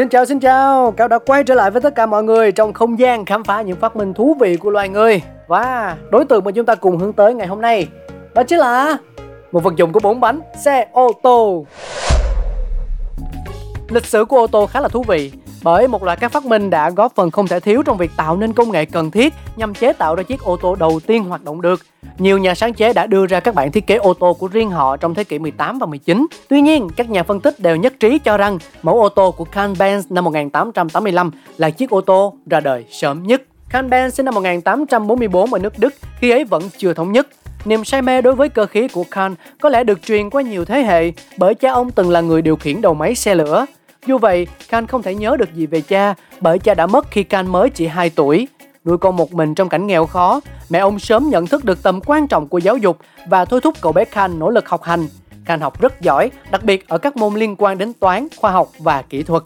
Xin chào xin chào, cao đã quay trở lại với tất cả mọi người trong không gian khám phá những phát minh thú vị của loài người. Và đối tượng mà chúng ta cùng hướng tới ngày hôm nay Đó chính là một vật dụng của bốn bánh, xe ô tô. Lịch sử của ô tô khá là thú vị bởi một loạt các phát minh đã góp phần không thể thiếu trong việc tạo nên công nghệ cần thiết nhằm chế tạo ra chiếc ô tô đầu tiên hoạt động được. Nhiều nhà sáng chế đã đưa ra các bản thiết kế ô tô của riêng họ trong thế kỷ 18 và 19. Tuy nhiên, các nhà phân tích đều nhất trí cho rằng mẫu ô tô của Carl Benz năm 1885 là chiếc ô tô ra đời sớm nhất. Carl Benz sinh năm 1844 ở nước Đức, khi ấy vẫn chưa thống nhất. Niềm say mê đối với cơ khí của Carl có lẽ được truyền qua nhiều thế hệ bởi cha ông từng là người điều khiển đầu máy xe lửa. Dù vậy, Khan không thể nhớ được gì về cha bởi cha đã mất khi Khan mới chỉ 2 tuổi. Nuôi con một mình trong cảnh nghèo khó, mẹ ông sớm nhận thức được tầm quan trọng của giáo dục và thôi thúc cậu bé Khan nỗ lực học hành. Khan học rất giỏi, đặc biệt ở các môn liên quan đến toán, khoa học và kỹ thuật.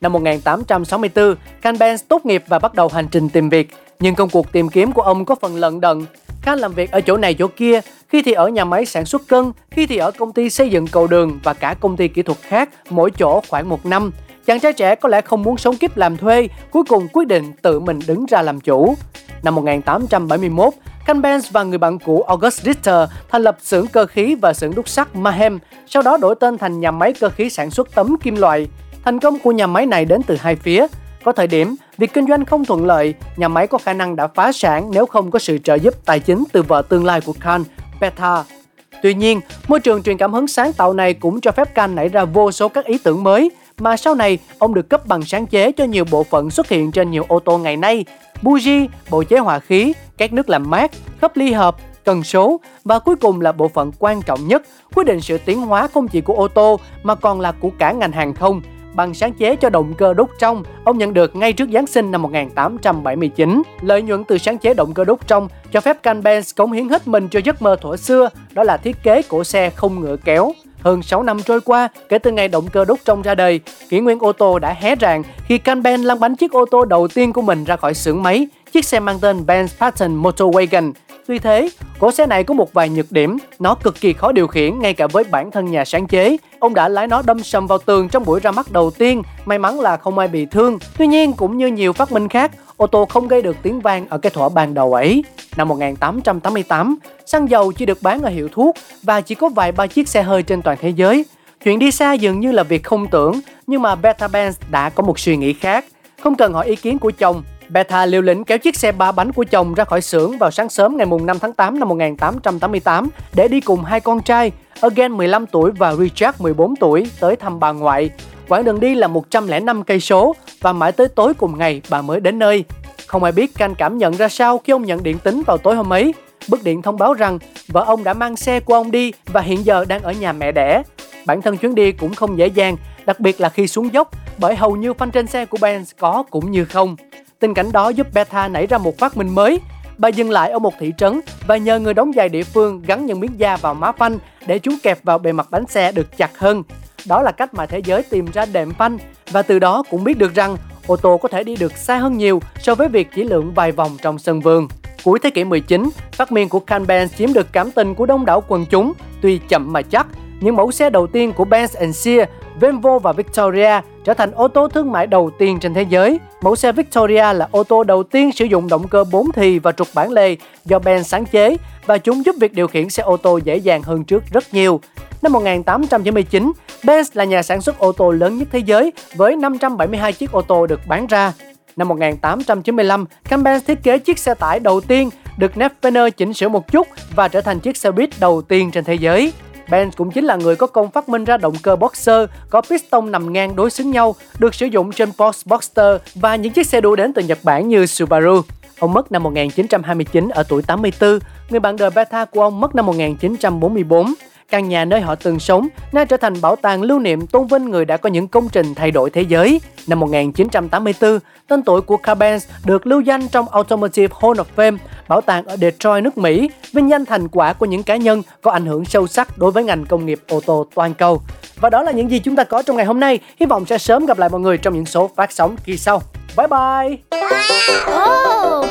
Năm 1864, Khan Benz tốt nghiệp và bắt đầu hành trình tìm việc, nhưng công cuộc tìm kiếm của ông có phần lận đận. Khan làm việc ở chỗ này chỗ kia, khi thì ở nhà máy sản xuất cân, khi thì ở công ty xây dựng cầu đường và cả công ty kỹ thuật khác, mỗi chỗ khoảng một năm. Chàng trai trẻ có lẽ không muốn sống kiếp làm thuê, cuối cùng quyết định tự mình đứng ra làm chủ. Năm 1871, Khan Benz và người bạn cũ August Richter thành lập xưởng cơ khí và xưởng đúc sắt Mahem, sau đó đổi tên thành nhà máy cơ khí sản xuất tấm kim loại. Thành công của nhà máy này đến từ hai phía. Có thời điểm, việc kinh doanh không thuận lợi, nhà máy có khả năng đã phá sản nếu không có sự trợ giúp tài chính từ vợ tương lai của Khan, Beta. Tuy nhiên, môi trường truyền cảm hứng sáng tạo này cũng cho phép Khan nảy ra vô số các ý tưởng mới, mà sau này ông được cấp bằng sáng chế cho nhiều bộ phận xuất hiện trên nhiều ô tô ngày nay. Buji, bộ chế hòa khí, các nước làm mát, khớp ly hợp, cần số và cuối cùng là bộ phận quan trọng nhất quyết định sự tiến hóa không chỉ của ô tô mà còn là của cả ngành hàng không bằng sáng chế cho động cơ đốt trong, ông nhận được ngay trước Giáng sinh năm 1879. Lợi nhuận từ sáng chế động cơ đốt trong cho phép Can Benz cống hiến hết mình cho giấc mơ thuở xưa, đó là thiết kế cổ xe không ngựa kéo. Hơn 6 năm trôi qua, kể từ ngày động cơ đốt trong ra đời, kỷ nguyên ô tô đã hé rạng khi Canben lăn bánh chiếc ô tô đầu tiên của mình ra khỏi xưởng máy, chiếc xe mang tên Benz Patent Motor Wagon. Tuy thế, cỗ xe này có một vài nhược điểm, nó cực kỳ khó điều khiển ngay cả với bản thân nhà sáng chế. Ông đã lái nó đâm sầm vào tường trong buổi ra mắt đầu tiên, may mắn là không ai bị thương. Tuy nhiên, cũng như nhiều phát minh khác, ô tô không gây được tiếng vang ở cái thỏa ban đầu ấy. Năm 1888, xăng dầu chỉ được bán ở hiệu thuốc và chỉ có vài ba chiếc xe hơi trên toàn thế giới. Chuyện đi xa dường như là việc không tưởng, nhưng mà Beta Benz đã có một suy nghĩ khác. Không cần hỏi ý kiến của chồng, Beta liều lĩnh kéo chiếc xe ba bánh của chồng ra khỏi xưởng vào sáng sớm ngày 5 tháng 8 năm 1888 để đi cùng hai con trai, Eugene 15 tuổi và Richard 14 tuổi tới thăm bà ngoại. Quãng đường đi là 105 cây số và mãi tới tối cùng ngày bà mới đến nơi. Không ai biết canh cảm nhận ra sao khi ông nhận điện tín vào tối hôm ấy. Bức điện thông báo rằng vợ ông đã mang xe của ông đi và hiện giờ đang ở nhà mẹ đẻ. Bản thân chuyến đi cũng không dễ dàng, đặc biệt là khi xuống dốc, bởi hầu như phanh trên xe của Benz có cũng như không. Tình cảnh đó giúp Beta nảy ra một phát minh mới. Bà dừng lại ở một thị trấn và nhờ người đóng giày địa phương gắn những miếng da vào má phanh để chúng kẹp vào bề mặt bánh xe được chặt hơn. Đó là cách mà thế giới tìm ra đệm phanh và từ đó cũng biết được rằng ô tô có thể đi được xa hơn nhiều so với việc chỉ lượn vài vòng trong sân vườn. Cuối thế kỷ 19, phát minh của Can Benz chiếm được cảm tình của đông đảo quần chúng, tuy chậm mà chắc. Những mẫu xe đầu tiên của Benz Sear Volvo và Victoria trở thành ô tô thương mại đầu tiên trên thế giới. Mẫu xe Victoria là ô tô đầu tiên sử dụng động cơ 4 thì và trục bản lề do Ben sáng chế và chúng giúp việc điều khiển xe ô tô dễ dàng hơn trước rất nhiều. Năm 1899, Benz là nhà sản xuất ô tô lớn nhất thế giới với 572 chiếc ô tô được bán ra. Năm 1895, Campbell thiết kế chiếc xe tải đầu tiên được Nefener chỉnh sửa một chút và trở thành chiếc xe buýt đầu tiên trên thế giới. Benz cũng chính là người có công phát minh ra động cơ boxer có piston nằm ngang đối xứng nhau, được sử dụng trên Porsche Boxster và những chiếc xe đua đến từ Nhật Bản như Subaru. Ông mất năm 1929 ở tuổi 84, người bạn đời beta của ông mất năm 1944. căn nhà nơi họ từng sống nay trở thành bảo tàng lưu niệm tôn vinh người đã có những công trình thay đổi thế giới. Năm 1984, tên tuổi của Carbenz được lưu danh trong Automotive Hall of Fame, bảo tàng ở Detroit, nước Mỹ, vinh danh thành quả của những cá nhân có ảnh hưởng sâu sắc đối với ngành công nghiệp ô tô toàn cầu. Và đó là những gì chúng ta có trong ngày hôm nay. Hy vọng sẽ sớm gặp lại mọi người trong những số phát sóng kỳ sau. Bye bye! Oh,